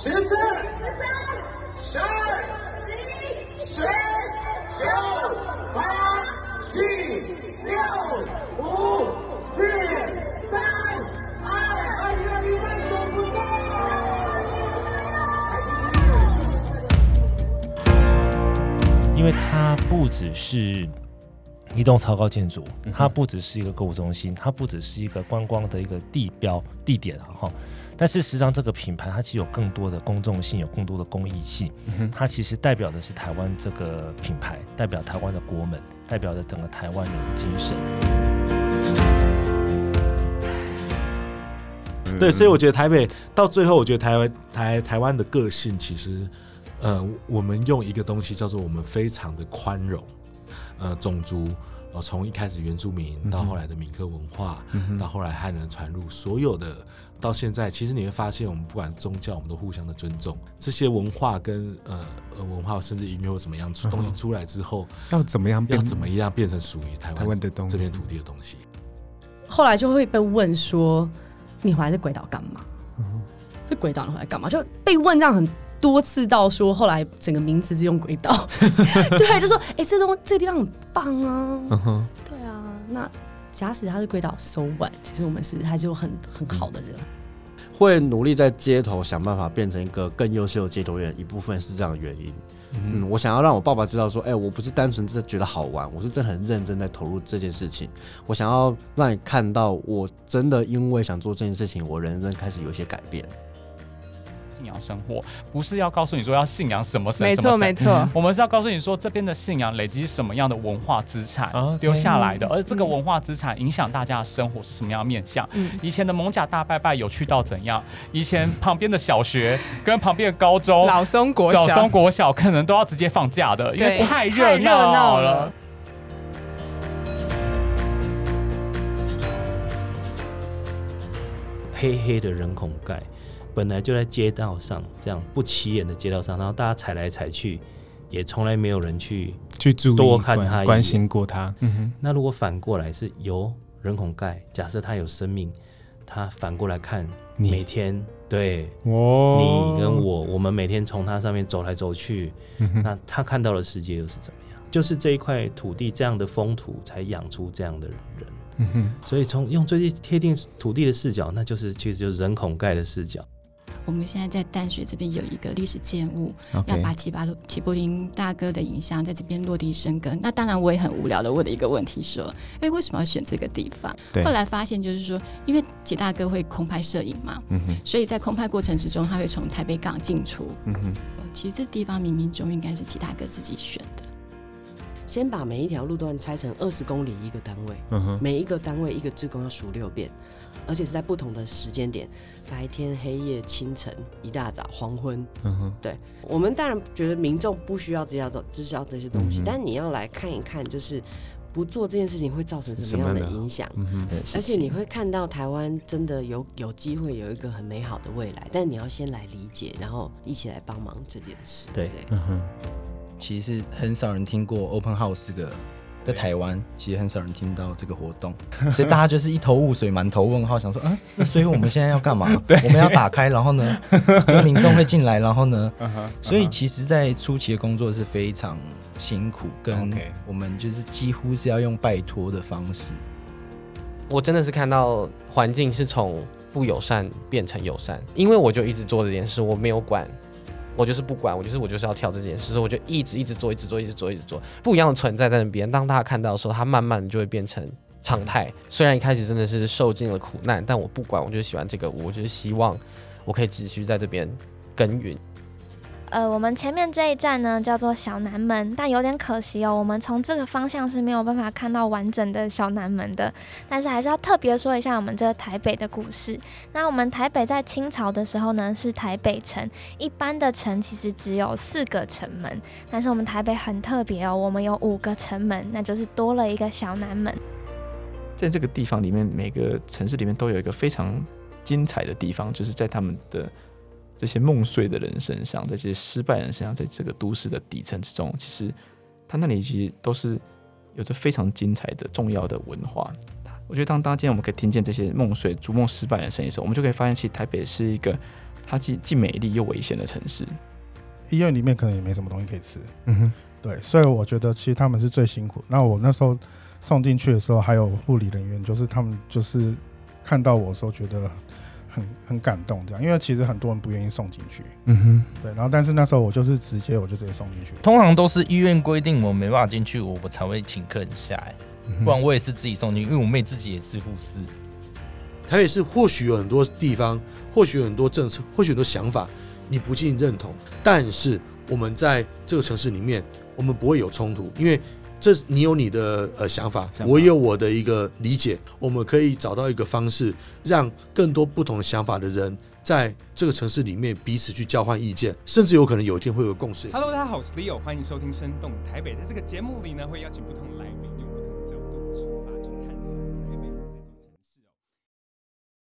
十四、十三、十二、十一、十九、八、七、六、五、四、三、二，二零二零年总决赛。因为它不只是一栋超高建筑，它不只是一个购物中心，它不只是一个观光的一个地标地点哈。但是实际上，这个品牌它其实有更多的公众性，有更多的公益性。它其实代表的是台湾这个品牌，代表台湾的国门，代表着整个台湾人的精神。对，所以我觉得台北到最后，我觉得台湾台台湾的个性其实，呃，我们用一个东西叫做我们非常的宽容，呃，种族。哦，从一开始原住民到后来的闽客文化，嗯、到后来汉人传入，所有的到现在，其实你会发现，我们不管宗教，我们都互相的尊重。这些文化跟呃呃文化，甚至音乐或怎么样出东西出来之后，要怎么样变，要怎么样变成属于台湾的东西，这片土地的东西。后来就会被问说：“你回来这鬼岛干嘛？嗯、这鬼岛你回来干嘛？”就被问这样很。多次到说，后来整个名词是用轨道，对，就说哎、欸，这东这个地方很棒啊，uh -huh. 对啊。那假使他是轨道，so what？其实我们是还是有很很好的人，会努力在街头想办法变成一个更优秀的街头艺人，一部分是这样的原因。嗯，嗯，我想要让我爸爸知道说，哎、欸，我不是单纯是觉得好玩，我是真的很认真在投入这件事情。我想要让你看到，我真的因为想做这件事情，我人生开始有一些改变。信仰生活不是要告诉你说要信仰什么神，没错没错，我们是要告诉你说这边的信仰累积什么样的文化资产留下来的，而这个文化资产影响大家的生活是什么样的面向？嗯，以前的蒙甲大拜拜有趣到怎样？以前旁边的小学跟旁边的高中老松国小老松国小可能都要直接放假的，因为太热闹了。黑黑的人孔盖。本来就在街道上，这样不起眼的街道上，然后大家踩来踩去，也从来没有人去去注意多看他关心过他。嗯哼。那如果反过来是由人孔盖，假设他有生命，他反过来看每天对哦，你跟我，我们每天从他上面走来走去，嗯，那他看到的世界又是怎么样？就是这一块土地这样的风土，才养出这样的人。嗯哼。所以从用最贴近土地的视角，那就是其实就是人孔盖的视角。我们现在在淡水这边有一个历史建物，okay. 要把齐巴齐柏林大哥的影像在这边落地生根。那当然，我也很无聊的问了一个问题，说：哎、欸，为什么要选这个地方？后来发现就是说，因为齐大哥会空拍摄影嘛、嗯，所以在空拍过程之中，他会从台北港进出、嗯哼。其实这地方冥冥中应该是齐大哥自己选的。先把每一条路段拆成二十公里一个单位、嗯，每一个单位一个志工要数六遍。而且是在不同的时间点，白天、黑夜、清晨、一大早、黄昏。嗯哼，对，我们当然觉得民众不需要知道知晓这些东西，嗯，但你要来看一看，就是不做这件事情会造成什么样的影响。嗯，而且你会看到台湾真的有有机会有一个很美好的未来，但你要先来理解，然后一起来帮忙这件事。对，对，嗯哼，其实很少人听过 Open House 这个。在台湾，其实很少人听到这个活动，所以大家就是一头雾水，满头问号，想说，啊，那所以我们现在要干嘛？我们要打开，然后呢，就民众会进来，然后呢，uh -huh, uh -huh. 所以其实，在初期的工作是非常辛苦，跟我们就是几乎是要用拜托的方式。我真的是看到环境是从不友善变成友善，因为我就一直做这件事，我没有管。我就是不管，我就是我就是要跳这件事，所以我就一直一直做，一直做，一直做，一直做，不一样的存在在那边。当大家看到的时候，它慢慢的就会变成常态。虽然一开始真的是受尽了苦难，但我不管，我就喜欢这个，我就是希望我可以继续在这边耕耘。呃，我们前面这一站呢叫做小南门，但有点可惜哦，我们从这个方向是没有办法看到完整的小南门的。但是还是要特别说一下我们这个台北的故事。那我们台北在清朝的时候呢是台北城，一般的城其实只有四个城门，但是我们台北很特别哦，我们有五个城门，那就是多了一个小南门。在这个地方里面，每个城市里面都有一个非常精彩的地方，就是在他们的。这些梦碎的人身上，在这些失败人身上，在这个都市的底层之中，其实他那里其实都是有着非常精彩的重要的文化。我觉得，当大家今天我们可以听见这些梦碎、逐梦失败的声音的时候，我们就可以发现，其实台北是一个它既既美丽又危险的城市。医院里面可能也没什么东西可以吃，嗯哼，对，所以我觉得其实他们是最辛苦。那我那时候送进去的时候，还有护理人员，就是他们就是看到我的时候觉得很很感动，这样，因为其实很多人不愿意送进去，嗯哼，对。然后但是那时候我就是直接我就直接送进去。通常都是医院规定我没办法进去，我我才会请客人下来，不然我也是自己送进去，因为我妹自己也是护士。台北市或许有很多地方，或许有很多政策，或许很多想法。你不尽认同，但是我们在这个城市里面，我们不会有冲突，因为这你有你的呃想法，我有我的一个理解，我们可以找到一个方式，让更多不同想法的人在这个城市里面彼此去交换意见，甚至有可能有一天会有共识。Hello，大家好，我是 Leo，欢迎收听《生动台北》。在这个节目里呢，会邀请不同来宾。